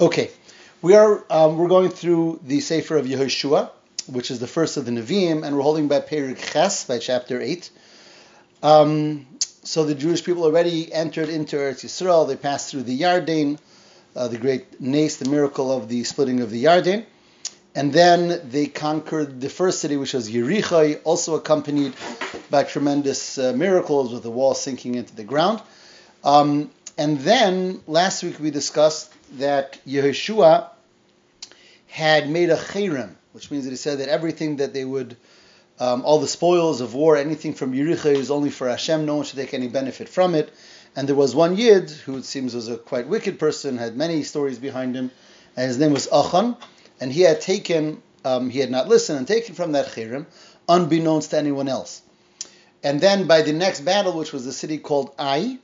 Okay, we are um, we're going through the Sefer of Yehoshua, which is the first of the Nevi'im, and we're holding by Perik Ches, by chapter eight. Um, so the Jewish people already entered into Eretz Yisrael. They passed through the Yarden, uh, the great Nace, the miracle of the splitting of the Yarden, and then they conquered the first city, which was Yericho, also accompanied by tremendous uh, miracles with the wall sinking into the ground. Um, and then last week we discussed that Yehoshua had made a chayrim, which means that he said that everything that they would, um, all the spoils of war, anything from Yericho is only for Hashem. No one should take any benefit from it. And there was one Yid who it seems was a quite wicked person, had many stories behind him, and his name was Achan, and he had taken, um, he had not listened and taken from that chayrim, unbeknownst to anyone else. And then by the next battle, which was the city called Ai,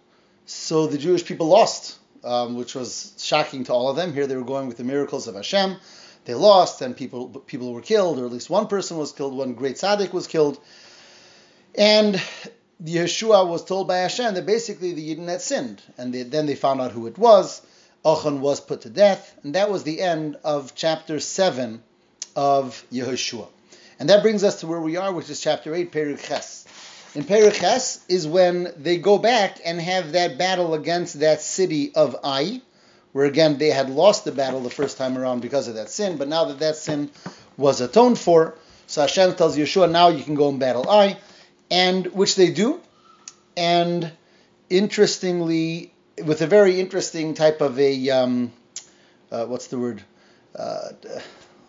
so the Jewish people lost um, which was shocking to all of them. Here they were going with the miracles of Hashem. They lost, and people people were killed, or at least one person was killed. One great tzaddik was killed, and Yeshua was told by Hashem that basically the Yidden had sinned, and they, then they found out who it was. Achan was put to death, and that was the end of chapter seven of Yehoshua. And that brings us to where we are, which is chapter eight, Peruk Ches in Periches is when they go back and have that battle against that city of Ai, where again they had lost the battle the first time around because of that sin, but now that that sin was atoned for, so Hashem tells Yeshua, now you can go and battle Ai, and which they do, and interestingly, with a very interesting type of a, um, uh, what's the word? Uh,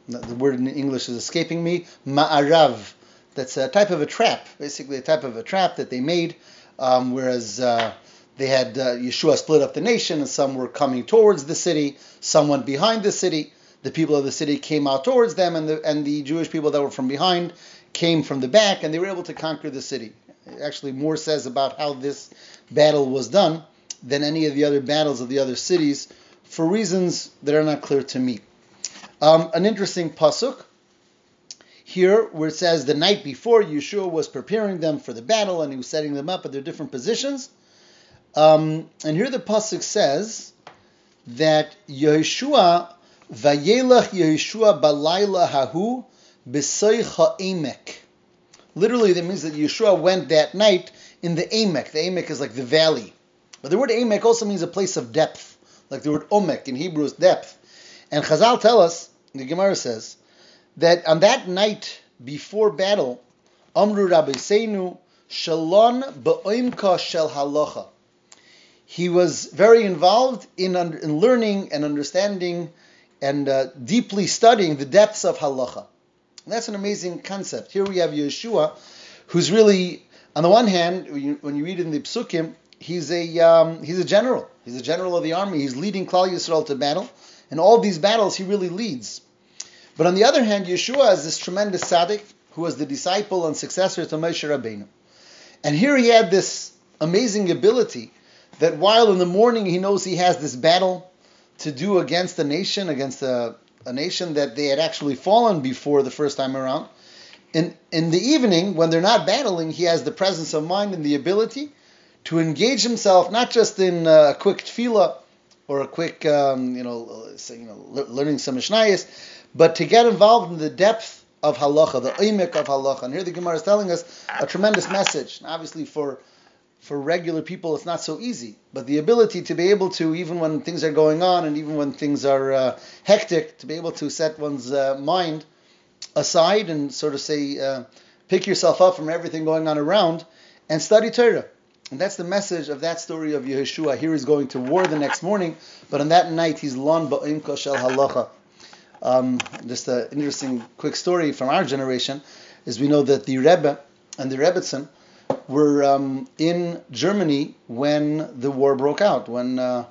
the word in English is escaping me, ma'arav that's a type of a trap, basically a type of a trap that they made, um, whereas uh, they had uh, Yeshua split up the nation, and some were coming towards the city, some went behind the city. The people of the city came out towards them, and the and the Jewish people that were from behind came from the back, and they were able to conquer the city. Actually, more says about how this battle was done than any of the other battles of the other cities, for reasons that are not clear to me. Um, an interesting pasuk here where it says the night before Yeshua was preparing them for the battle and he was setting them up at their different positions. Um, and here the pasuk says that Yeshua vayelach Yeshua balayla hahu b'soicha emek. Literally, that means that Yeshua went that night in the emek. The emek is like the valley, but the word emek also means a place of depth, like the word omek in Hebrew is depth. And Chazal tell us, the Gemara says that on that night before battle, Amru Rabbeinu Shalon Ba'oimka Shel Halacha. He was very involved in, in learning and understanding and uh, deeply studying the depths of halacha. And that's an amazing concept. Here we have Yeshua, who's really, on the one hand, when you, when you read in the Psukim, he's a um, he's a general. He's a general of the army. He's leading Klal Yisrael to battle, and all these battles he really leads. But on the other hand, Yeshua is this tremendous tzaddik who was the disciple and successor to Moshe Rabbeinu. And here he had this amazing ability that while in the morning he knows he has this battle to do against a nation, against a, a nation that they had actually fallen before the first time around, in, in the evening, when they're not battling, he has the presence of mind and the ability to engage himself not just in a quick tefillah or a quick, um, you know, you know, learning some mishnayos, but to get involved in the depth of halacha, the oimik of halacha. And here the Gemara is telling us a tremendous message. And Obviously, for for regular people, it's not so easy. But the ability to be able to, even when things are going on and even when things are uh, hectic, to be able to set one's uh, mind aside and sort of say, uh, pick yourself up from everything going on around and study Torah. And that's the message of that story of Yeshua. Here he's going to war the next morning, but on that night he's lon ba'imka shel halacha. Um, just an interesting quick story from our generation is we know that the Rebbe and the Rebbetzin were um, in Germany when the war broke out, when uh,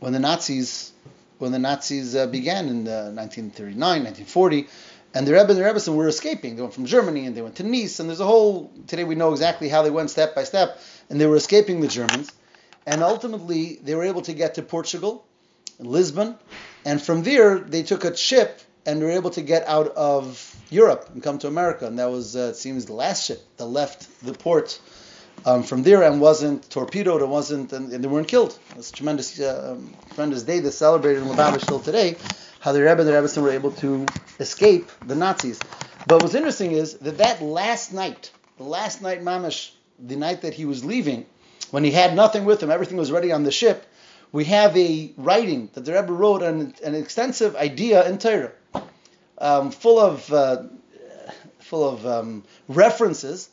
when the Nazis when the Nazis uh, began in 1939, 1940, and the Rebbe and the Rebbetzin were escaping. They went from Germany and they went to Nice, and there's a whole today we know exactly how they went step by step, and they were escaping the Germans, and ultimately they were able to get to Portugal, Lisbon, and from there, they took a ship and were able to get out of Europe and come to America. And that was, uh, it seems, the last ship that left the port um, from there and wasn't torpedoed, it wasn't, and, and they weren't killed. It's a tremendous, uh, um, tremendous day that's celebrated in Lubavitch still today, how the Rebbe and the Rebbetzin were able to escape the Nazis. But what's interesting is that that last night, the last night, Mamish, the night that he was leaving, when he had nothing with him, everything was ready on the ship, we have a writing that the Rebbe wrote, an, an extensive idea in Torah, um, full of uh, full of um, references,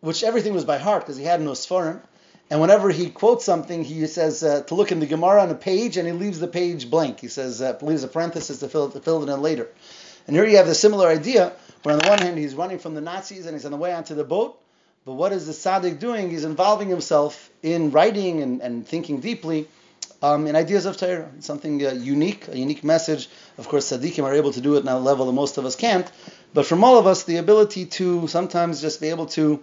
which everything was by heart because he had no sforim. And whenever he quotes something, he says uh, to look in the Gemara on a page, and he leaves the page blank. He says uh, leaves a parenthesis to fill, to fill it in later. And here you have the similar idea, where on the one hand he's running from the Nazis and he's on the way onto the boat, but what is the tzaddik doing? He's involving himself in writing and, and thinking deeply um, in ideas of Torah. Something uh, unique, a unique message. Of course, tzaddikim are able to do it a level that most of us can't. But from all of us, the ability to sometimes just be able to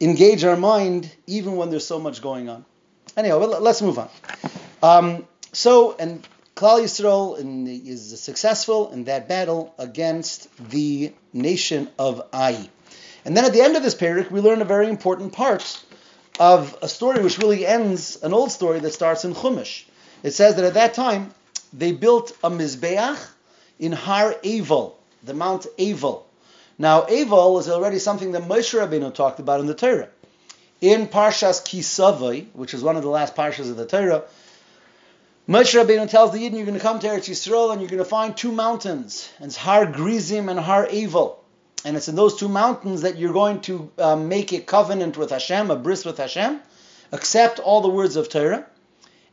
engage our mind even when there's so much going on. Anyhow, let's move on. Um, so, and Klal Yisrael is successful in that battle against the nation of Ai. And then at the end of this parak, we learn a very important part of a story which really ends an old story that starts in Chumash. It says that at that time they built a mizbeach in Har Eval, the Mount Eval. Now Eval is already something that Moshe Rabbeinu talked about in the Torah. In Parshas Kisavai, which is one of the last parshas of the Torah, Moshe Rabbeinu tells the Yidden, you're going to come to Eretz Yisrael and you're going to find two mountains. And it's Har Grizim and Har Eval and it's in those two mountains that you're going to uh, make a covenant with Hashem, a bris with Hashem, accept all the words of Torah.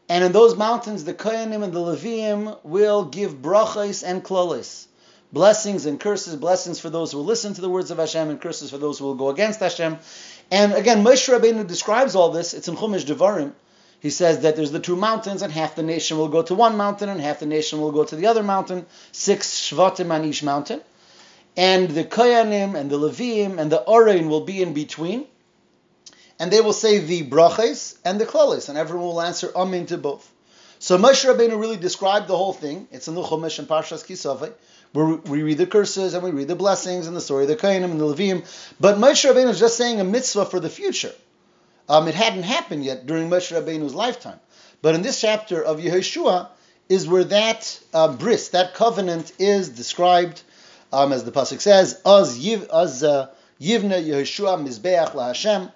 And in those mountains, the Kohanim and the Leviim will give brachas and klolis, blessings and curses, blessings for those who will listen to the words of Hashem, and curses for those who will go against Hashem. And again, Moshe Rabbeinu describes all this. It's in Chumash Devarim. He says that there's the two mountains, and half the nation will go to one mountain, and half the nation will go to the other mountain. Six Shvatim on each mountain and the Koyanim and the Levim and the Orein will be in between, and they will say the brachas and the klolis, and everyone will answer amen to both. So Moshe Rabbeinu really described the whole thing. It's in the Chumash and Parshas Kisavai, where we read the curses and we read the blessings and the story of the Koyanim and the Levim. But Moshe Rabbeinu is just saying a mitzvah for the future. Um, it hadn't happened yet during Moshe Rabbeinu's lifetime. But in this chapter of Yehoshua is where that uh, bris, that covenant, is described um, as the pasuk says, "Az yiv uh, Yeshua mizbeach laHashem."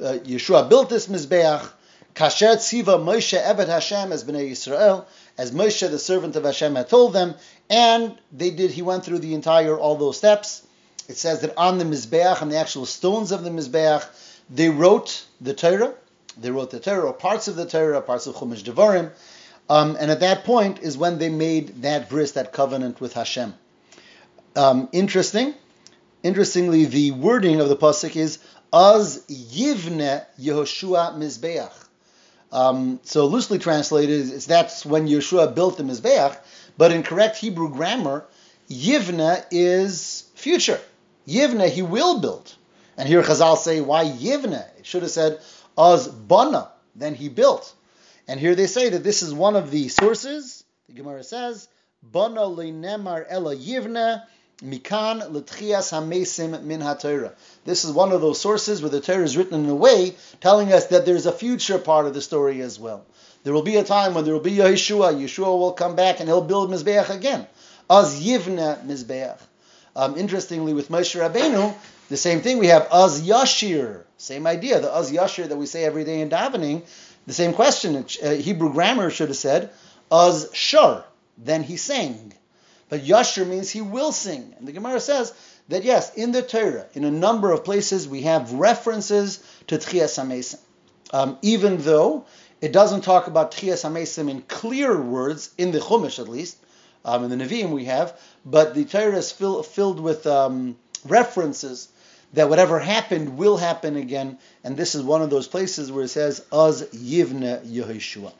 Uh, Yeshua built this mizbeach. Kasher tziva Moshe evet Hashem as bnei Yisrael, as Moshe the servant of Hashem had told them, and they did. He went through the entire all those steps. It says that on the mizbeach, on the actual stones of the mizbeach, they wrote the Torah. They wrote the Torah, or parts of the Torah, parts of Chumash Devarim. Um, and at that point is when they made that bris, that covenant with Hashem. Um, interesting. Interestingly, the wording of the pasuk is Az Yivne Yehoshua Mizbeach. Um, so loosely translated, it's that's when Yeshua built the Mizbeach, but in correct Hebrew grammar, Yivne is future. Yivne, he will build. And here Chazal say, why Yivne? It should have said, Az Bana, then he built. And here they say that this is one of the sources. The Gemara says, Bana nemar ela Yivne, Mikan l'tchias hamesim min haTorah. This is one of those sources where the Torah is written in a way telling us that there's a future part of the story as well. There will be a time when there will be Yeshua. Yeshua will come back and he'll build Mizbeach again. Az Yivna Mizbeach. Um, interestingly, with Moshe Rabbeinu, the same thing. We have Az Yashir. Same idea. The Az Yashir that we say every day in davening. The same question. Uh, Hebrew grammar should have said Az Shar. Then he sang. But Yashir means he will sing. And the Gemara says that yes, in the Torah, in a number of places, we have references to Tchias HaMesim. Um, even though it doesn't talk about Tchias HaMesim in clear words, in the Chumash at least, um, in the Nevi'im we have, but the Torah is fill, filled with um, references that whatever happened will happen again, and this is one of those places where it says, Az Yivne Yehoshua.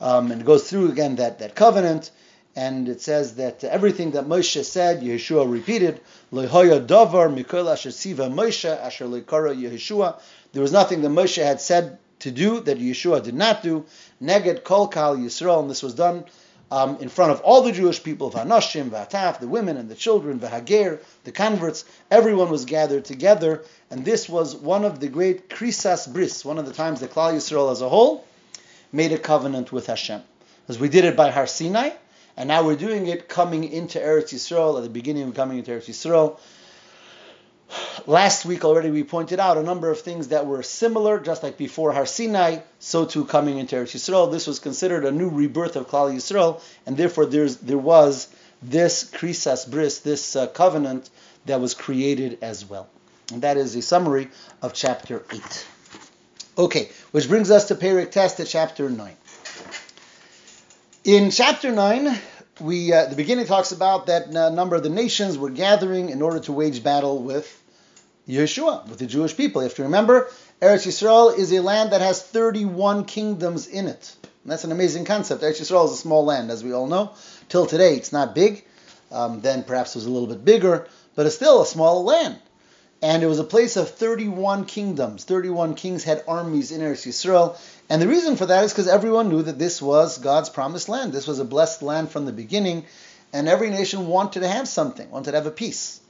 Um, and it goes through again that, that covenant, and it says that everything that Moshe said, Yeshua repeated, davar mikol asher siva Moshe asher Yeshua. There was nothing that Moshe had said to do that Yeshua did not do. Neged kol kal Yisrael, and this was done um, in front of all the Jewish people, Vanoshim, Vataf, the women and the children, Vahager, the converts, everyone was gathered together, and this was one of the great Krisas Bris, one of the times that Klal Yisrael as a whole made a covenant with Hashem. as we did it by Har Sinai, and now we're doing it coming into Eretz Yisrael, at the beginning of coming into Eretz Yisrael. Last week already we pointed out a number of things that were similar, just like before Har Sinai, so too coming into Eretz Yisrael. This was considered a new rebirth of Klal Yisrael, and therefore there's, there was this Krisas Bris, this uh, covenant that was created as well. And that is a summary of chapter 8. Okay, which brings us to Perik Test at chapter 9. In chapter 9, we uh, the beginning talks about that a number of the nations were gathering in order to wage battle with Yeshua, with the Jewish people. You have to remember, Eretz Yisrael is a land that has 31 kingdoms in it. And that's an amazing concept. Eretz Yisrael is a small land, as we all know. Till today, it's not big. Um, then perhaps it was a little bit bigger, but it's still a small land. And it was a place of 31 kingdoms. 31 kings had armies in Eretz Yisrael, and the reason for that is because everyone knew that this was God's promised land. This was a blessed land from the beginning, and every nation wanted to have something, wanted to have a peace.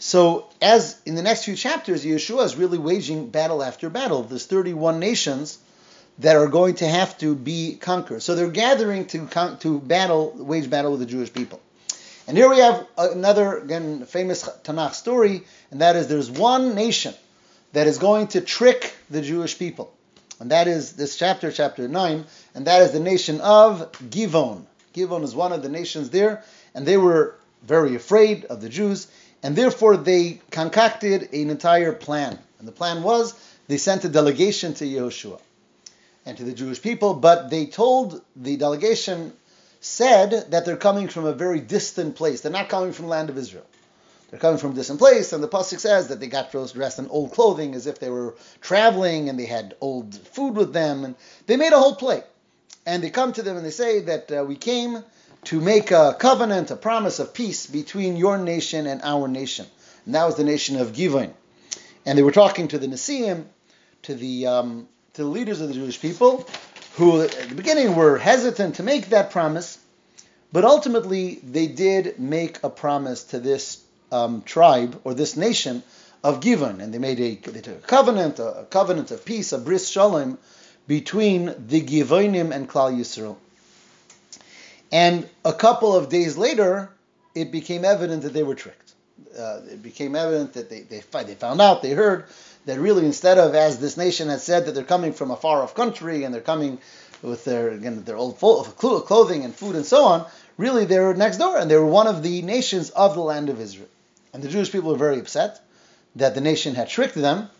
So, as in the next few chapters, Yeshua is really waging battle after battle. There's 31 nations that are going to have to be conquered. So they're gathering to to battle, wage battle with the Jewish people. And here we have another again famous Tanakh story, and that is there's one nation that is going to trick the Jewish people. And that is this chapter, chapter 9, and that is the nation of Givon. Givon is one of the nations there, and they were very afraid of the Jews, and therefore they concocted an entire plan. And the plan was they sent a delegation to Yehoshua and to the Jewish people, but they told the delegation said that they're coming from a very distant place. They're not coming from the land of Israel. They're coming from a distant place, and the pasuk says that they got dressed in old clothing as if they were traveling, and they had old food with them, and they made a whole play. And they come to them and they say that uh, we came to make a covenant, a promise of peace between your nation and our nation. And that was the nation of Givon. And they were talking to the Nisim, to the um, to the leaders of the Jewish people, who at the beginning were hesitant to make that promise, but ultimately they did make a promise to this um, tribe or this nation of Givon, and they made a they took a covenant, a, a covenant of peace, a bris shalom, between the Givonim and Klal Yisrael. And a couple of days later, it became evident that they were tricked. Uh, it became evident that they, they, they found out, they heard that really instead of as this nation had said that they're coming from a far off country and they're coming with their again their old clothing and food and so on, really they were next door and they were one of the nations of the land of Israel. And the Jewish people were very upset that the nation had tricked them.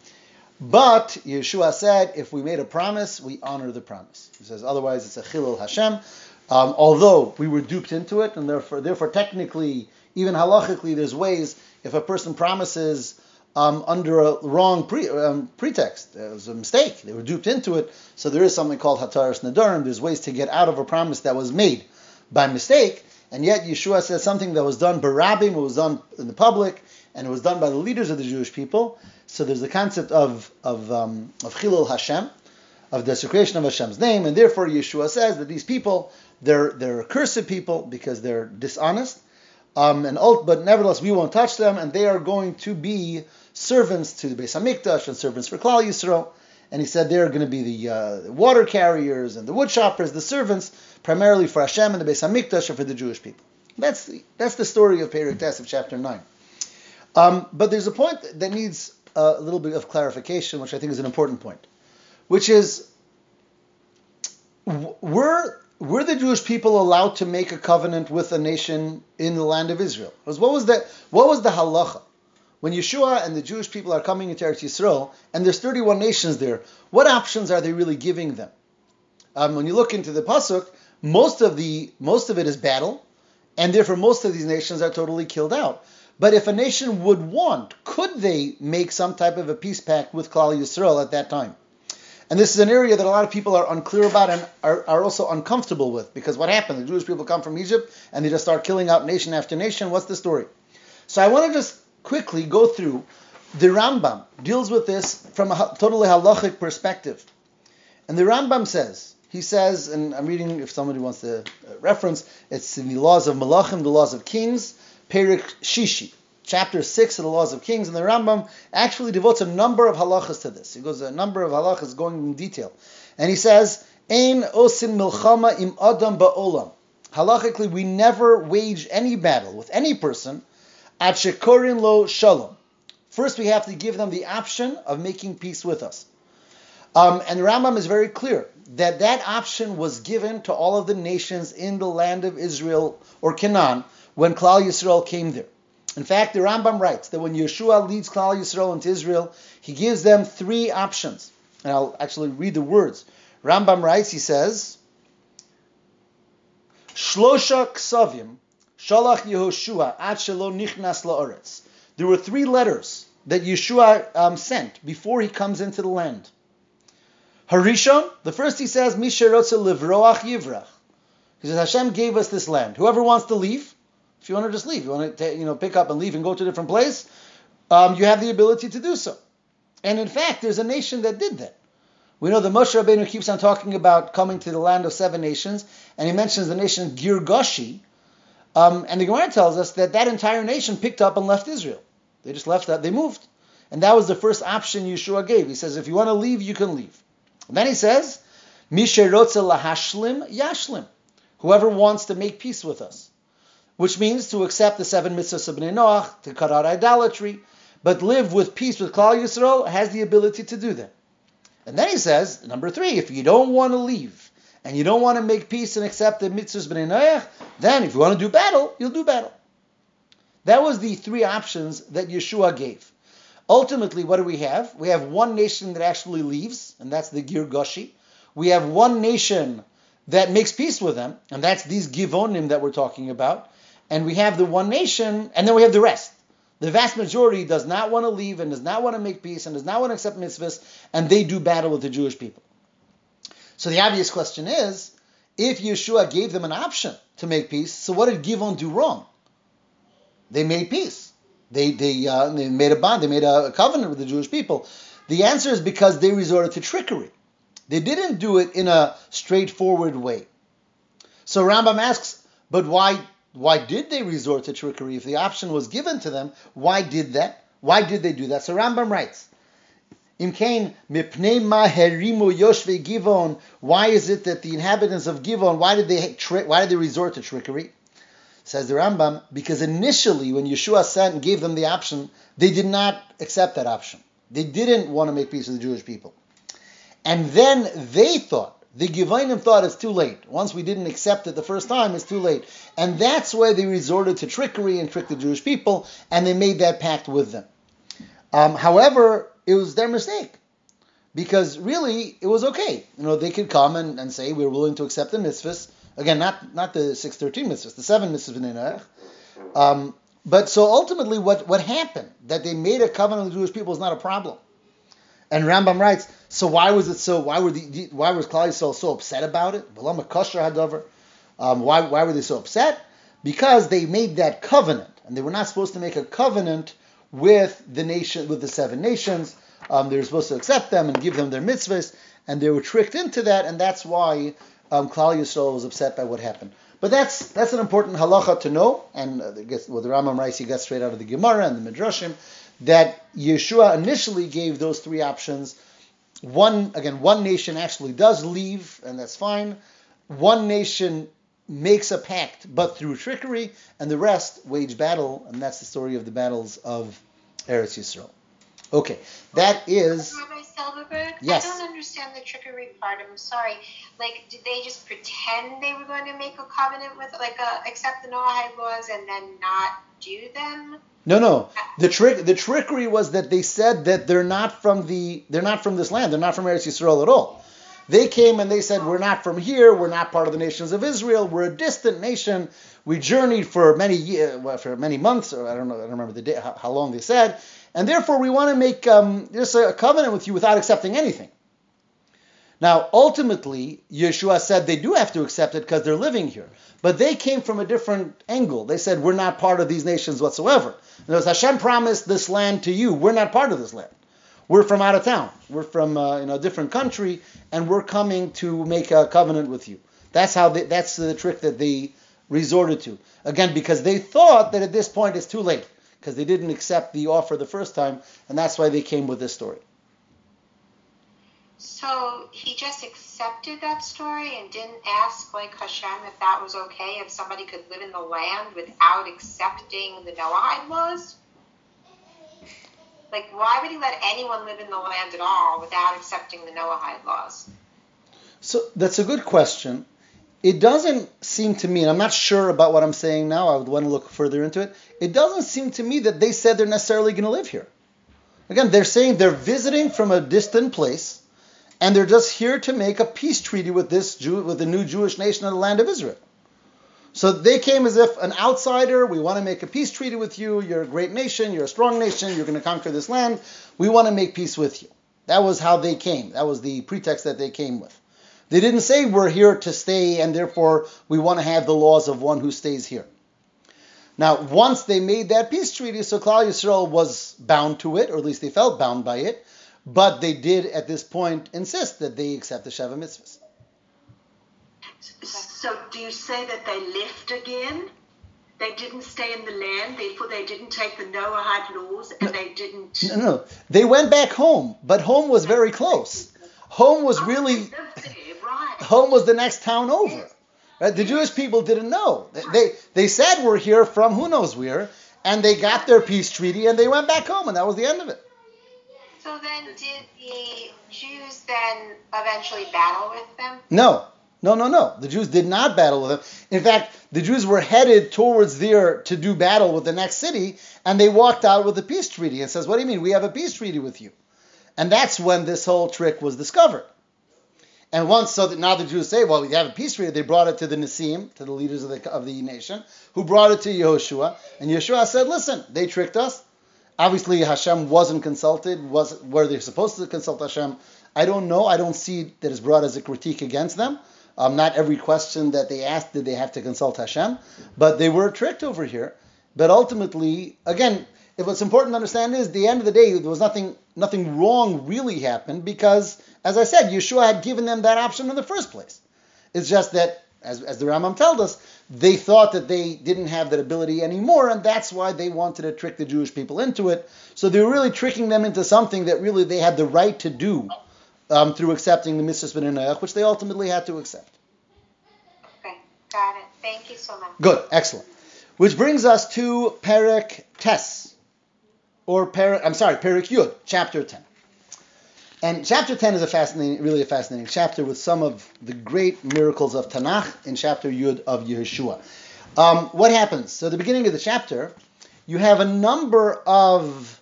But Yeshua said, if we made a promise, we honor the promise. He says, otherwise it's a chilul Hashem. Um, although we were duped into it, and therefore, therefore, technically, even halachically, there's ways if a person promises um, under a wrong pre, um, pretext, it was a mistake, they were duped into it. So there is something called hataras nadarim. There's ways to get out of a promise that was made by mistake. And yet Yeshua says something that was done barabim, it was done in the public, and it was done by the leaders of the Jewish people. So there's the concept of of um, of chilul Hashem, of desecration of Hashem's name, and therefore Yeshua says that these people they're they're accursed people because they're dishonest. Um, and but nevertheless we won't touch them, and they are going to be servants to the Beis Hamikdash and servants for Klal Yisrael. And he said they're going to be the uh, water carriers and the wood choppers, the servants primarily for Hashem and the Beis Hamikdash, or for the Jewish people. That's the, that's the story of Perik Tes of chapter 9. Um, but there's a point that needs a little bit of clarification, which I think is an important point, which is were, were the Jewish people allowed to make a covenant with a nation in the land of Israel? What was the, what was the halacha? When Yeshua and the Jewish people are coming into Eretz Yisrael, and there's 31 nations there, what options are they really giving them? Um, when you look into the pasuk, most of the most of it is battle, and therefore most of these nations are totally killed out. But if a nation would want, could they make some type of a peace pact with Klal Yisrael at that time? And this is an area that a lot of people are unclear about and are, are also uncomfortable with because what happened? The Jewish people come from Egypt and they just start killing out nation after nation. What's the story? So I want to just quickly go through. The Rambam deals with this from a totally halachic perspective. And the Rambam says he says, and I'm reading if somebody wants to uh, reference, it's in the laws of Malachim, the laws of kings, Perik Shishi, chapter 6 of the laws of kings, and the Rambam actually devotes a number of halachas to this. He goes a number of halachas going in detail. And he says, Ein osin milchama im adam ba'olam. Halachically, we never wage any battle with any person at shekorin lo shalom. First, we have to give them the option of making peace with us. Um, and the Rambam is very clear that that option was given to all of the nations in the land of Israel or Canaan when Klal Yisrael came there. In fact, the Rambam writes that when Yeshua leads Klal Yisrael into Israel, he gives them three options. And I'll actually read the words. Rambam writes, he says, Shlosha ksavim shalach Yehoshua ad shelo nichnas la'aretz. There were three letters that Yeshua um, sent before he comes into the land. Harishon, the first he says, Misherotze livroach yivrach. He says, Hashem gave us this land. Whoever wants to leave, if you want to just leave, you want to you know pick up and leave and go to a different place, um, you have the ability to do so. And in fact, there's a nation that did that. We know that Moshe Rabbeinu keeps on talking about coming to the land of seven nations, and he mentions the nation Girgashi, um, and the Gemara tells us that that entire nation picked up and left Israel. They just left that, they moved. And that was the first option Yeshua gave. He says, if you want to leave, you can leave. Then he says, Misherotze lahashlim yashlim. Whoever wants to make peace with us. Which means to accept the seven mitzvahs of Bnei Noach, to cut out idolatry, but live with peace with Klal Yisrael has the ability to do that. And then he says, number three, if you don't want to leave and you don't want to make peace and accept the mitzvahs Bnei Noach, then if you want to do battle, you'll do battle. That was the three options that Yeshua gave. Ultimately, what do we have? We have one nation that actually leaves, and that's the Girgashi. We have one nation that makes peace with them, and that's these Givonim that we're talking about. And we have the one nation, and then we have the rest. The vast majority does not want to leave and does not want to make peace and does not want to accept mitzvahs, and they do battle with the Jewish people. So the obvious question is, if Yeshua gave them an option to make peace, so what did Givon do wrong? They made peace. They they, uh, they made a bond. They made a covenant with the Jewish people. The answer is because they resorted to trickery. They didn't do it in a straightforward way. So Rambam asks, but why why did they resort to trickery if the option was given to them? Why did that? Why did they do that? So Rambam writes, Imkain mipnei ma herimu yoshve Givon. Why is it that the inhabitants of Givon? Why did they why did they resort to trickery? Says the Rambam, because initially when Yeshua sent and gave them the option, they did not accept that option. They didn't want to make peace with the Jewish people. And then they thought, the Givonim thought it's too late. Once we didn't accept it the first time, it's too late. And that's why they resorted to trickery and tricked the Jewish people, and they made that pact with them. Um, however, it was their mistake. Because really, it was okay. You know, they could come and, and say, we're willing to accept the mitzvahs, Again, not not the six thirteen mitzvahs, the seven mitzvahs in um, But so ultimately, what what happened that they made a covenant with the Jewish people is not a problem. And Rambam writes, so why was it so? Why were the why was Klal Yisrael so upset about it? Um, why why were they so upset? Because they made that covenant, and they were not supposed to make a covenant with the nation with the seven nations. Um, they were supposed to accept them and give them their mitzvahs, and they were tricked into that, and that's why um, Klal Yisrael was upset by what happened. But that's that's an important halacha to know, and uh, gets, well, the Rambam writes he got straight out of the Gemara and the Midrashim that Yeshua initially gave those three options. One again, one nation actually does leave, and that's fine. One nation makes a pact, but through trickery, and the rest wage battle, and that's the story of the battles of Eretz Yisrael. Okay, that is. Rabbi Silverberg? Yes. I don't understand the trickery part. I'm sorry. Like, did they just pretend they were going to make a covenant with, like, uh, accept the Noahide laws and then not do them? No, no. The trick, the trickery was that they said that they're not from the, they're not from this land. They're not from Eretz Yisrael at all. They came and they said, "We're not from here. We're not part of the nations of Israel. We're a distant nation. We journeyed for many years, for many months, or I don't know, I don't remember the day, how, how long they said, and therefore we want to make um, just a covenant with you without accepting anything. Now, ultimately, Yeshua said they do have to accept it because they're living here. But they came from a different angle. They said, We're not part of these nations whatsoever. And as Hashem promised this land to you, we're not part of this land. we're from out of town. We're from uh, you know, a different country, and we're coming to make a covenant with you. That's how they, that's the trick that they resorted to. Again, because they thought that at this point it's too late, because they didn't accept the offer the first time, and that's why they came with this story. So he just accepted that story and didn't ask like Hashem if that was okay, if somebody could live in the land without accepting the Noahide laws? Like, why would he let anyone live in the land at all without accepting the Noahide laws? So that's a good question. It doesn't seem to me, and I'm not sure about what I'm saying now, I would want to look further into it. It doesn't seem to me that they said they're necessarily going to live here. Again, they're saying they're visiting from a distant place and they're just here to make a peace treaty with this Jew, with the new Jewish nation of the land of Israel. So they came as if an outsider. We want to make a peace treaty with you. You're a great nation. You're a strong nation. You're going to conquer this land. We want to make peace with you. That was how they came. That was the pretext that they came with. They didn't say we're here to stay and therefore we want to have the laws of one who stays here. Now, once they made that peace treaty, so Klal Yisrael was bound to it, or at least they felt bound by it. But they did at this point insist that they accept the Sheva mitzvahs. So do you say that they left again? They didn't stay in the land, therefore they didn't take the Noahide laws, and no, they didn't. No, no, they went back home, but home was very close. Home was oh, really. right. Home was the next town over. Right? Uh, the Jewish people didn't know. They they said we're here from who knows where, and they got their peace treaty and they went back home, and that was the end of it. So then, did the Jews then eventually battle with them? No, no, no, no. The Jews did not battle with them. In fact, the Jews were headed towards there to do battle with the next city, and they walked out with a peace treaty and says, "What do you mean? We have a peace treaty with you?" And that's when this whole trick was discovered. And once, so that now the Jews say, "Well, we have a peace treaty," they brought it to the Nisim, to the leaders of the of the nation, who brought it to Yehoshua, and Yehoshua said, "Listen, they tricked us. Obviously, Hashem wasn't consulted. Was were they supposed to consult Hashem? I don't know. I don't see that it's brought as a critique against them. Um, not every question that they asked did they have to consult Hashem, but they were tricked over here. But ultimately, again, if what's important to understand is the end of the day, there was nothing nothing wrong really happened because, as I said, Yeshua had given them that option in the first place. It's just that, as, as the Rambam told us, they thought that they didn't have that ability anymore, and that's why they wanted to trick the Jewish people into it. So they were really tricking them into something that really they had the right to do um, through accepting the Mitzvah B'nai which they ultimately had to accept. Okay, got it. Thank you so much. Good, excellent. Which brings us to Perek Tes, or Perek, I'm sorry, Perek Yud, chapter 10. And chapter 10 is a fascinating, really a fascinating chapter with some of the great miracles of Tanakh in chapter Yud of Yehoshua. Um, what happens? So, at the beginning of the chapter, you have a number of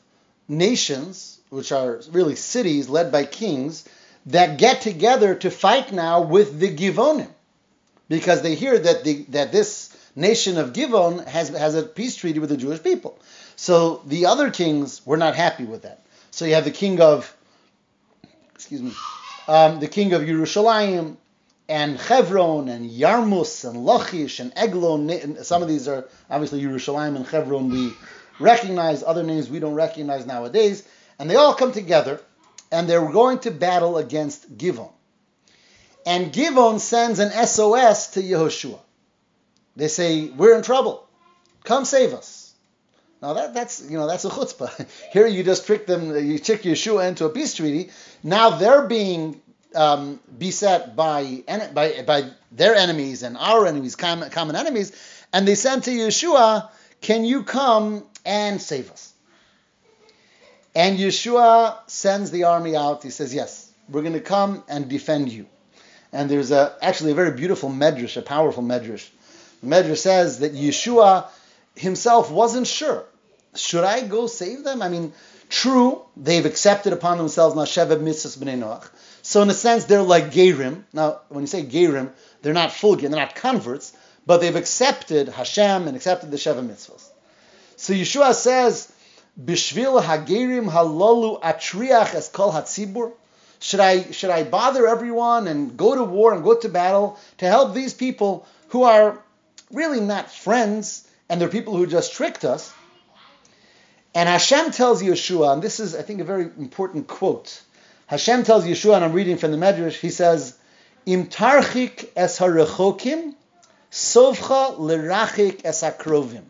nations, which are really cities led by kings, that get together to fight now with the Givonim, because they hear that the, that this nation of Givon has has a peace treaty with the Jewish people. So the other kings were not happy with that. So you have the king of excuse me, um, the king of Yerushalayim, and Chevron, and Yarmus, and Lachish, and Eglon. Some of these are obviously Yerushalayim and Chevron we recognize, other names we don't recognize nowadays. And they all come together, and they're going to battle against Givon. And Givon sends an SOS to Yehoshua. They say, We're in trouble. Come save us. Now that, that's you know that's a chutzpah. Here you just trick them, you trick Yeshua into a peace treaty. Now they're being um, beset by, by by their enemies and our enemies, common, common enemies, and they send to Yeshua, "Can you come and save us?" And Yeshua sends the army out. He says, "Yes, we're going to come and defend you." And there's a actually a very beautiful medrash, a powerful medrash. The medrash says that Yeshua himself wasn't sure. Should I go save them? I mean, true, they've accepted upon themselves Nashevet Mitzvahs B'nai Noach. So in a sense, they're like Gerim. Now, when you say Gerim, they're not full they're not converts, but they've accepted Hashem and accepted the Sheva Mitzvahs. So Yeshua says, Bishvil Hagerim Halolu Atriach Es Kol Hatzibur. Should I should I bother everyone and go to war and go to battle to help these people who are really not friends? and they're people who just tricked us. And Hashem tells Yeshua, and this is, I think, a very important quote. Hashem tells Yeshua, and I'm reading from the Medrash, he says, Im tarchik es harechokim, sovcha lerachik es akrovim.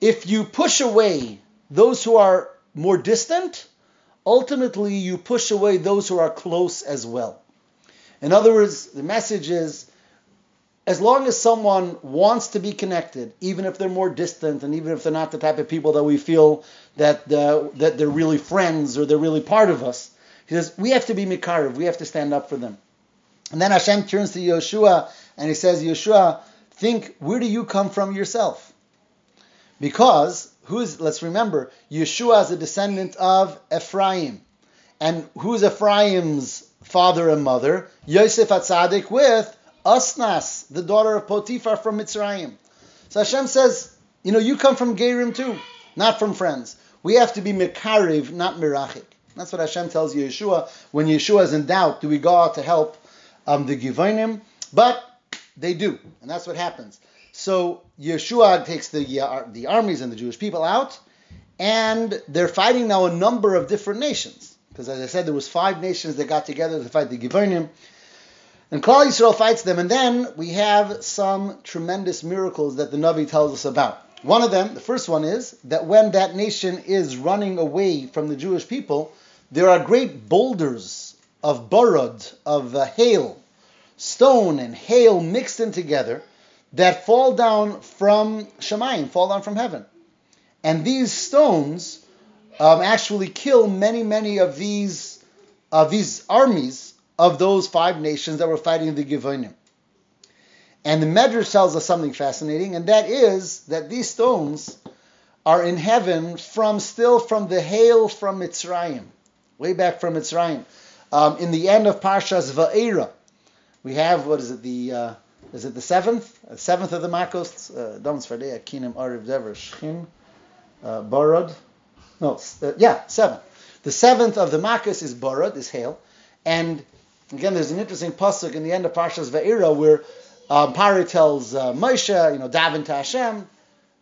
If you push away those who are more distant, ultimately you push away those who are close as well. In other words, the message is as long as someone wants to be connected, even if they're more distant and even if they're not the type of people that we feel that uh, that they're really friends or they're really part of us, he says we have to be mikarev, we have to stand up for them. And then Hashem turns to Yeshua and he says, Yeshua, think where do you come from yourself? Because who's let's remember, Yeshua is a descendant of Ephraim. And who's Ephraim's father and mother? Yosef Atzadik with Asnas, the daughter of Potiphar from Mitzrayim. So Hashem says, you know, you come from Gerim too, not from friends. We have to be Mekariv, not Mirachik. That's what Hashem tells Yeshua. When Yeshua is in doubt, do we go out to help um, the Givonim? But they do, and that's what happens. So Yeshua takes the, uh, the armies and the Jewish people out, and they're fighting now a number of different nations. Because as I said, there was five nations that got together to fight the Givonim. And Klal Yisrael fights them, and then we have some tremendous miracles that the Navi tells us about. One of them, the first one is that when that nation is running away from the Jewish people, there are great boulders of barad, of uh, hail, stone and hail mixed in together that fall down from Shemayim, fall down from heaven. And these stones um, actually kill many, many of these, uh, these armies of those five nations that were fighting the Givonim. And the Medrash tells us something fascinating, and that is that these stones are in heaven from still from the hail from Mitzrayim, way back from Mitzrayim. Um, in the end of Parshas Va'era, we have what is it the uh, is it the seventh uh, seventh of the Makos? Uh, Dom Sfardei Akinim Ariv Dever Shchin uh, Barad. No, uh, yeah, seven. The seventh of the Makos is Borod, is hail, and Again, there's an interesting pasuk in the end of Parshas Ve'ira where um, Pari tells uh, Moshe, you know, daven to Hashem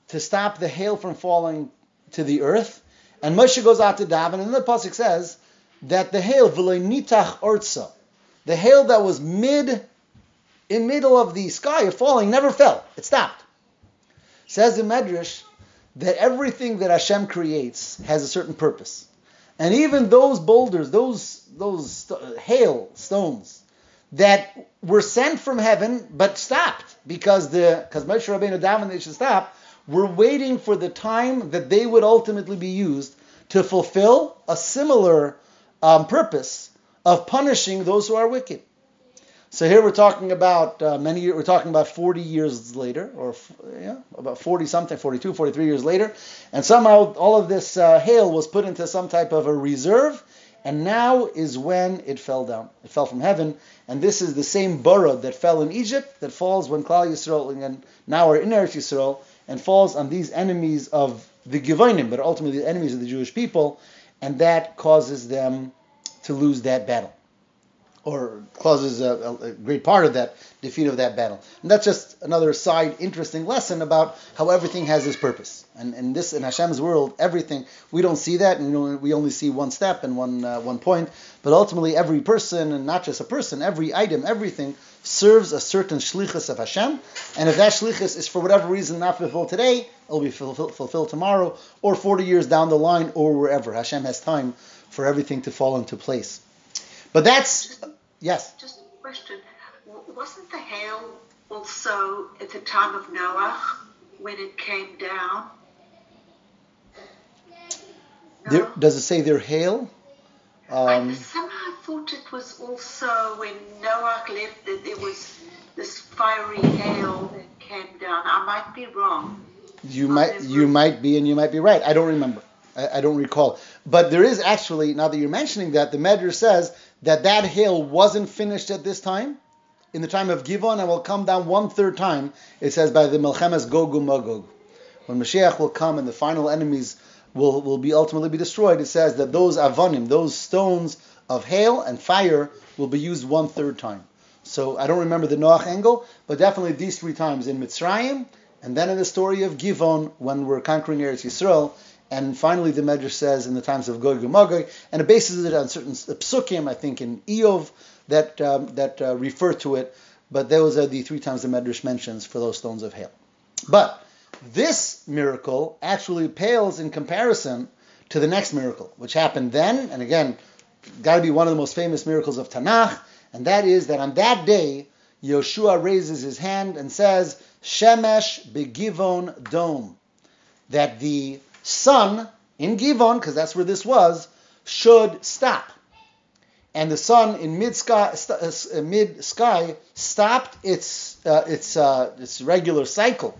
to stop the hail from falling to the earth. And Moshe goes out to daven, and the pasuk says that the hail nitach ortsa, the hail that was mid in middle of the sky falling never fell. It stopped. Says the Medrash that everything that Hashem creates has a certain purpose. And even those boulders, those those st- hail stones that were sent from heaven but stopped because the because Moshe Rabbeinu davened they should stop, were waiting for the time that they would ultimately be used to fulfill a similar um, purpose of punishing those who are wicked. So here we're talking about uh, many. We're talking about 40 years later, or yeah, about 40 something, 42, 43 years later, and somehow all of this uh, hail was put into some type of a reserve, and now is when it fell down. It fell from heaven, and this is the same burrah that fell in Egypt that falls when Klal Yisrael and now are in Eretz Yisrael and falls on these enemies of the Givonim, but ultimately the enemies of the Jewish people, and that causes them to lose that battle or causes a, a, great part of that defeat of that battle. And that's just another side interesting lesson about how everything has its purpose. And in this in Hashem's world, everything we don't see that, and we only see one step and one uh, one point. But ultimately, every person, and not just a person, every item, everything serves a certain shlichus of Hashem. And if that shlichus is for whatever reason not fulfilled today, it'll be fulfilled, fulfilled tomorrow, or 40 years down the line, or wherever. Hashem has time for everything to fall into place. But that's Yes. Just a question. Wasn't the hail also at the time of Noah when it came down? No? There, does it say there hail? Um, I somehow thought it was also when Noah left that there was this fiery hail that came down. I might be wrong. You might you might be and you might be right. I don't remember. I, I, don't recall. But there is actually now that you're mentioning that the Medrash says that that hail wasn't finished at this time, in the time of Givon, and will come down one third time. It says by the Melchemes Gog u'Magog. When Mashiach will come and the final enemies will, will be ultimately be destroyed, it says that those avonim, those stones of hail and fire, will be used one third time. So I don't remember the Noach angle, but definitely these three times in Mitzrayim, and then in the story of Givon when we're conquering Eretz Yisrael, And finally, the Medrash says in the times of Gog and Magog, and it bases it on certain psukim, I think in Iyov, that um, that uh, refer to it. But those are the three times the Medrash mentions for those stones of hail. But this miracle actually pales in comparison to the next miracle, which happened then, and again, got to be one of the most famous miracles of Tanakh, and that is that on that day, Yoshua raises his hand and says, Shemesh begivon dome, that the sun in Givon, because that's where this was, should stop. And the sun in mid sky, uh, mid sky stopped its uh, its uh, its regular cycle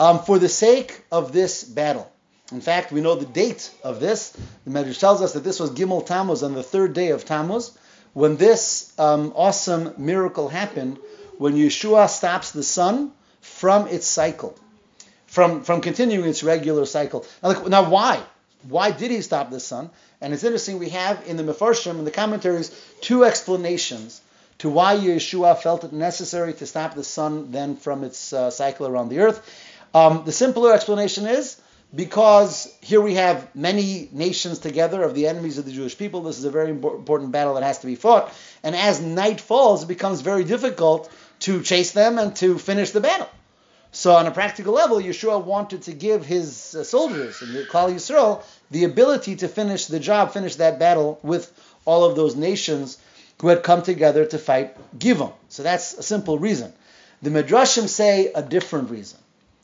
um, for the sake of this battle. In fact, we know the date of this. The Medrash tells us that this was Gimel Tammuz on the third day of Tammuz, when this um, awesome miracle happened, when Yeshua stops the sun from its cycle, from, from continuing its regular cycle. Now, now, why? Why did he stop the sun? And it's interesting, we have in the Mefarshim, in the commentaries, two explanations to why Yeshua felt it necessary to stop the sun then from its uh, cycle around the earth. Um, the simpler explanation is because here we have many nations together of the enemies of the Jewish people. This is a very important battle that has to be fought. And as night falls, it becomes very difficult to chase them and to finish the battle. So, on a practical level, Yeshua wanted to give his uh, soldiers the Klal Yisrael the ability to finish the job, finish that battle with all of those nations who had come together to fight Givon. So that's a simple reason. The Midrashim say a different reason.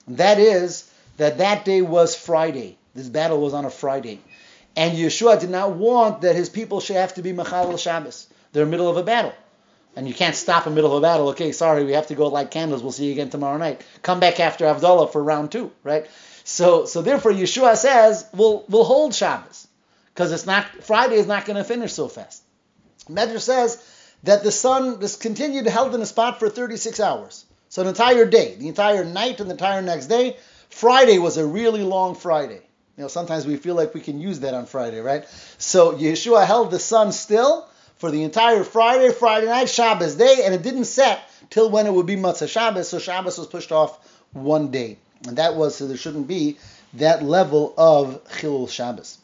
That is that that day was Friday. This battle was on a Friday. And Yeshua did not want that his people should have to be Machal Shabbos. They're in the middle of a battle. And you can't stop in middle of a battle. Okay, sorry, we have to go light candles. We'll see you again tomorrow night. Come back after Havdalah for round two, right? So, so therefore, Yeshua says we'll we'll hold Shabbos because it's not Friday is not going to finish so fast. Medrash says that the sun this continued held in a spot for 36 hours, so an entire day, the entire night and the entire next day. Friday was a really long Friday. You know, sometimes we feel like we can use that on Friday, right? So Yeshua held the sun still for the entire Friday, Friday night, Shabbos day, and it didn't set till when it would be Motzei Shabbos, so Shabbos was pushed off one day. And that was so there shouldn't be that level of Chilul Shabbos.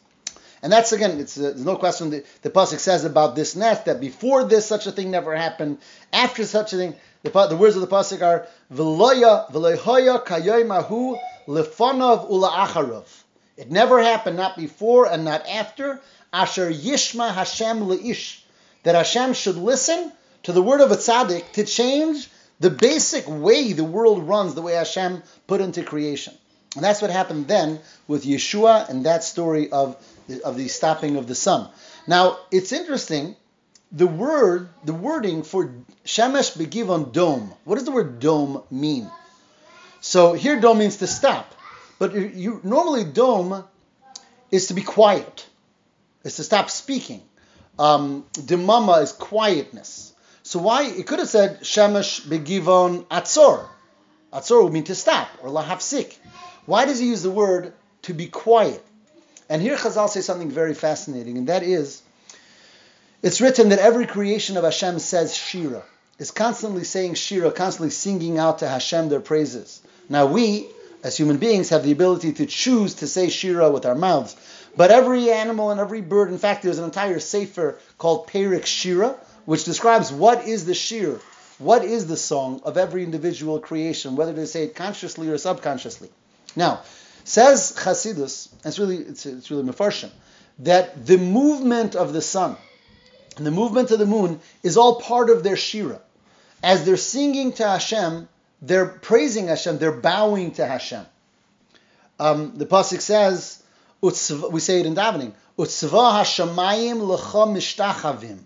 And that's again, it's, uh, there's no question. The, the pasuk says about this nes that before this, such a thing never happened. After such a thing, the, the words of the pasuk are v'loya v'lohoya kayoimahu lefanav ula It never happened, not before and not after. Asher yishma Hashem leish, that Hashem should listen to the word of a tzaddik to change the basic way the world runs, the way Hashem put into creation. And that's what happened then with Yeshua and that story of, of the stopping of the sun. Now, it's interesting, the word, the wording for Shemesh Begivon Dome, what does the word dome mean? So here dome means to stop. But you, normally dome is to be quiet, is to stop speaking. Um, demama is quietness. So why it could have said shemesh begivon atzor. Atzor would mean to stop or lahafsik. Why does he use the word to be quiet? And here Chazal says something very fascinating, and that is, it's written that every creation of Hashem says Shira, is constantly saying Shira, constantly singing out to Hashem their praises. Now we, as human beings, have the ability to choose to say Shira with our mouths. But every animal and every bird, in fact, there's an entire sefer called Perek Shira, which describes what is the shir, what is the song of every individual creation, whether they say it consciously or subconsciously. Now, says Chasidus, and it's really it's, it's really Mefarshim, that the movement of the sun and the movement of the moon is all part of their shira. As they're singing to Hashem, they're praising Hashem, they're bowing to Hashem. Um, the pasuk says, we say it in davening, mishtachavim.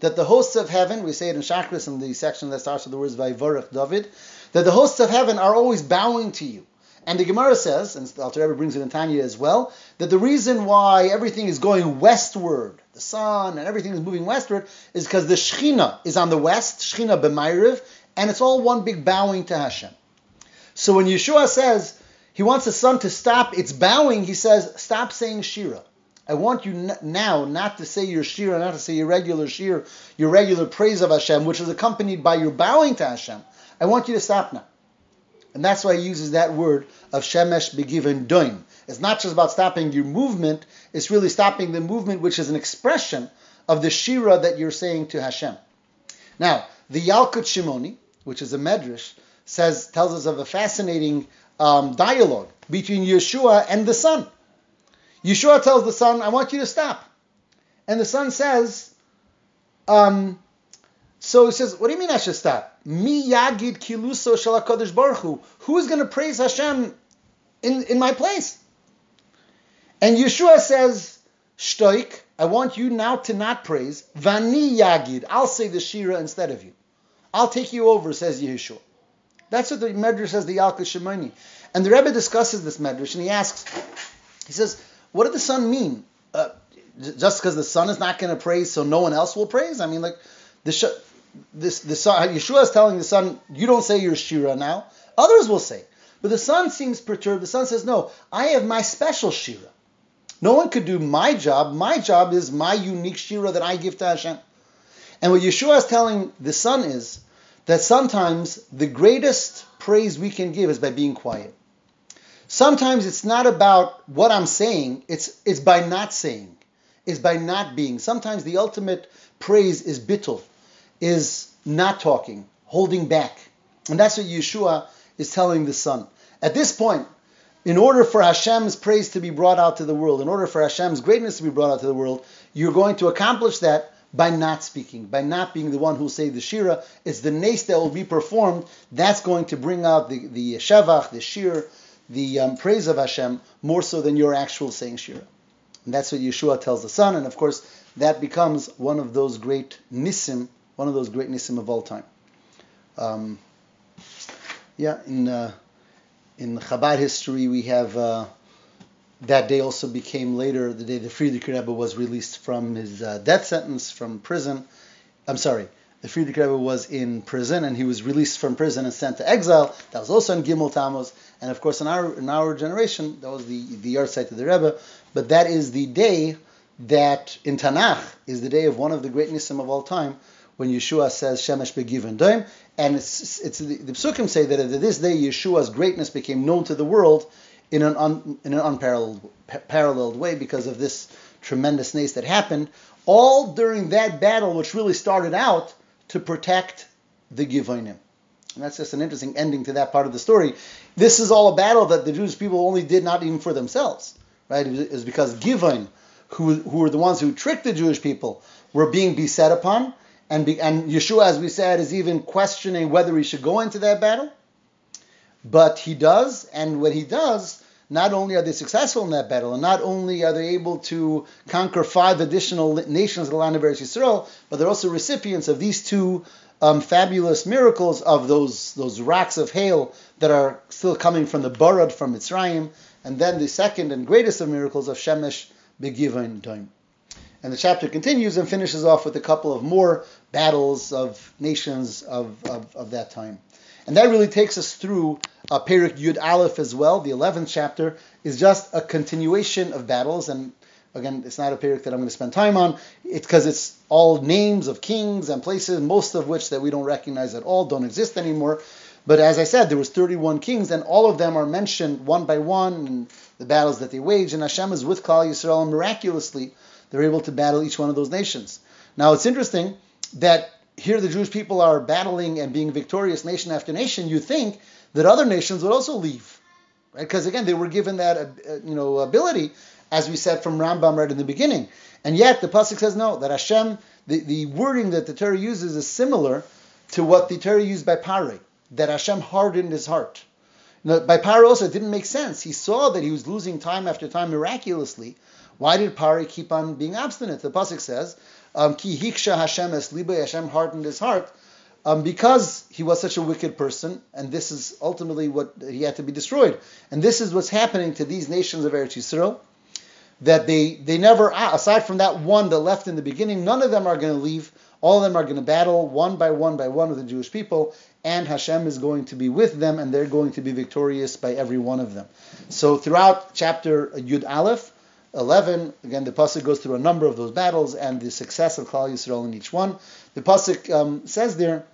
That the hosts of heaven, we say it in Shachris in the section that starts with the words Vayvorach David, that the hosts of heaven are always bowing to you. And the Gemara says, and the Alter Rebbe brings it in Tanya as well, that the reason why everything is going westward, the sun and everything is moving westward, is because the Shechina is on the west, Shechina b'mayriv, and it's all one big bowing to Hashem. So when Yeshua says he wants the sun to stop its bowing, he says, stop saying Shira. I want you now not to say your Shira, not to say your regular Shir, your regular praise of Hashem, which is accompanied by your bowing to Hashem. I want you to stop now. And that's why he uses that word of Shemesh Begivon Doim. It's not just about stopping your movement, it's really stopping the movement, which is an expression of the Shira that you're saying to Hashem. Now, the Yalkut Shimoni, which is a medrash, says tells us of a fascinating um, dialogue between Yeshua and the sun. Yeshua tells the sun, I want you to stop. And the sun says, um, so he says, what do you mean I should stop? Mi yagid kiluso shalakadosh baruch Who is going to praise Hashem in, in my place? And Yeshua says, Shtoik, I want you now to not praise. Vani yagid. I'll say the shira instead of you. I'll take you over, says Yeshua. That's what the Medrash says, the Yalkut Shimoni. And the Rebbe discusses this Medrash and he asks, he says, what did the sun mean? Uh, just because the sun is not going to praise, so no one else will praise? I mean, like, the sh- this the sun, Yeshua is telling the sun, you don't say your shira now. Others will say. But the sun seems perturbed. The sun says, no, I have my special shira. No one could do my job. My job is my unique shira that I give to Hashem. And what Yeshua is telling the sun is that sometimes the greatest praise we can give is by being quiet. Sometimes it's not about what I'm saying, it's, it's by not saying, it's by not being. Sometimes the ultimate praise is bittul, is not talking, holding back. And that's what Yeshua is telling the sun. At this point, in order for Hashem's praise to be brought out to the world, in order for Hashem's greatness to be brought out to the world, you're going to accomplish that by not speaking, by not being the one who will say the shira. It's the nace that will be performed. That's going to bring out the, the shevach, the shir, the um, praise of Hashem more so than your actual saying shira. And that's what Yeshua tells the sun. And of course, that becomes one of those great nisim, one of those great nisim of all time. Um, yeah, in uh, in Chabad history, we have uh, that day also became later the day the Frierdiker Rebbe was released from his uh, death sentence from prison. I'm sorry, the Frierdiker Rebbe was in prison and he was released from prison and sent to exile. That was also in Gimel Tammuz, and of course in our in our generation that was the the yahrzeit of the Rebbe. But that is the day that in Tanakh is the day of one of the great nisim of all time when Yeshua says Shemesh Begivon Doim, and it's, it's the, the Psukim say that at this day Yeshua's greatness became known to the world in an un, in an unparalleled paralleled way because of this tremendous nace that happened, all during that battle, which really started out to protect the Givonim. And that's just an interesting ending to that part of the story. This is all a battle that the Jewish people only did not even for themselves, right? It was because Givon, who, who were the ones who tricked the Jewish people, were being beset upon, and, be, and Yeshua, as we said, is even questioning whether he should go into that battle. But he does, and when he does, not only are they successful in that battle, and not only are they able to conquer five additional nations of the land of Eretz Yisrael, but they're also recipients of these two um, fabulous miracles of those those rocks of hail that are still coming from the Barad from Mitzrayim, and then the second and greatest of miracles of Shemesh Begivon Doim. And the chapter continues and finishes off with a couple of more battles of nations of, of, of that time. And that really takes us through uh, Perek Yud Aleph as well. The 11th chapter is just a continuation of battles. And again, it's not a Perek that I'm going to spend time on. It's because it's all names of kings and places, most of which that we don't recognize at all, don't exist anymore. But as I said, there was 31 kings, and all of them are mentioned one by one, and the battles that they wage. And Hashem is with Klal Yisrael, and miraculously, they're able to battle each one of those nations. Now, it's interesting that here the Jewish people are battling and being victorious nation after nation. You think that other nations would also leave, right? Because again, they were given that uh, you know ability, as we said from Rambam right in the beginning. And yet the pasuk says no. That Hashem, the, the wording that the Torah uses is similar to what the Torah used by Paroh. That Hashem hardened his heart. Now, by Paroh also, it didn't make sense. He saw that he was losing time after time miraculously. Why did Paroh keep on being obstinate? The pasuk says, "Ki hiksha Hashem es libay Hashem hardened his heart." Um, because he was such a wicked person, and this is ultimately what he had to be destroyed. And this is what's happening to these nations of Eretz Yisrael, that they they never, aside from that one that left in the beginning, none of them are going to leave. All of them are going to battle one by one by one with the Jewish people, and Hashem is going to be with them, and they're going to be victorious by every one of them. So throughout chapter Yud Aleph, 11, again, the Pasuk goes through a number of those battles and the success of Klal Yisrael in each one. The Pasuk um, says there,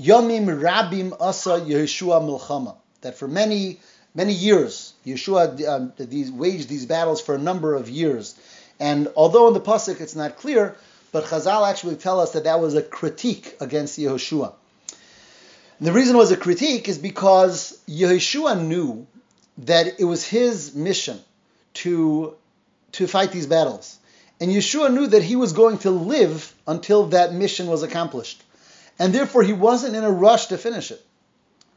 Yomim Rabim Asa Yeshua Milchama, that for many, many years Yeshua um, these, waged these battles for a number of years. And although in the Pasuk it's not clear, but Chazal actually tell us that that was a critique against Yehoshua. And the reason it was a critique is because Yehoshua knew that it was his mission to, to fight these battles. And Yeshua knew that he was going to live until that mission was accomplished. And therefore, he wasn't in a rush to finish it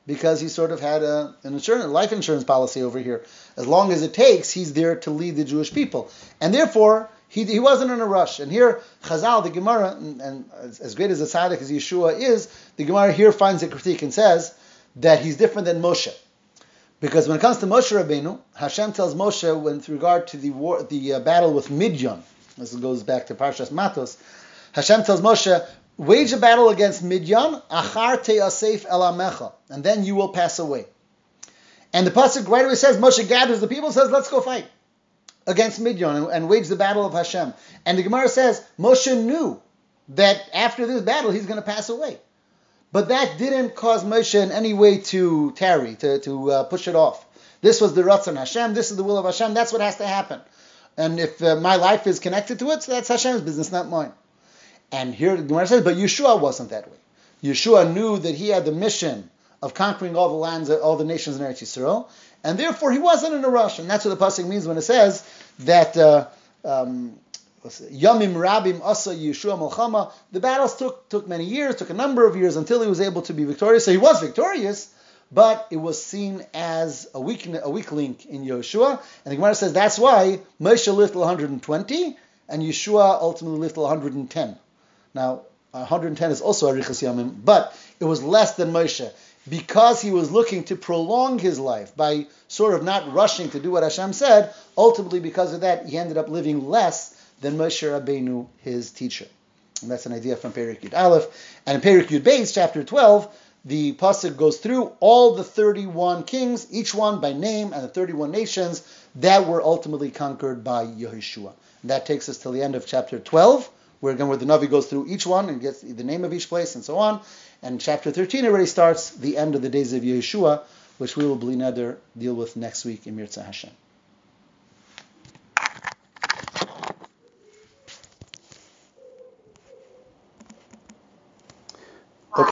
because he sort of had a, an insurance, life insurance policy over here. As long as it takes, he's there to lead the Jewish people. And therefore, he, he wasn't in a rush. And here, Chazal, the Gemara, and, and as, as, great as a tzaddik as Yeshua is, the Gemara here finds a critique and says that he's different than Moshe. Because when it comes to Moshe Rabbeinu, Hashem tells Moshe, with regard to the war, the uh, battle with Midian, this goes back to Parshas Matos, Hashem tells Moshe, wage a battle against Midian, achar te'asef el amecha, and then you will pass away. And the pasuk right away says Moshe gathers the people, says, "Let's go fight against Midian and, and wage the battle of Hashem." And the Gemara says Moshe knew that after this battle he's going to pass away, but that didn't cause Moshe in any way to tarry, to to uh, push it off. This was the Ratzon Hashem. This is the will of Hashem. That's what has to happen. And if uh, my life is connected to it, so that's Hashem's business, not mine. And here the Gemara says, but Yeshua wasn't that way. Yeshua knew that he had the mission of conquering all the lands, all the nations in Eretz Yisrael, and therefore he wasn't in a rush. And that's what the pasuk means when it says that uh, um, Yamim Rabim Asa Yeshua Milchama. The battles took took many years, took a number of years until he was able to be victorious. So he was victorious, but it was seen as a weak a weak link in Yeshua. And the Gemara says that's why Moshe lived 120 and Yeshua ultimately lived 110. Now, 110 is also Arichas Yamim, but it was less than Moshe because he was looking to prolong his life by sort of not rushing to do what Hashem said. Ultimately, because of that, he ended up living less than Moshe Rabbeinu, his teacher. And that's an idea from Perek Yud Aleph. And in Perik Yud Beis, chapter 12, the pasuk goes through all the 31 kings, each one by name, and the 31 nations that were ultimately conquered by Yehoshua. And that takes us till the end of chapter 12 where again where the Navi goes through each one and gets the name of each place and so on. And chapter 13 already starts the end of the days of Yeshua, which we will, b'li neder deal with next week im yirtzeh Hashem.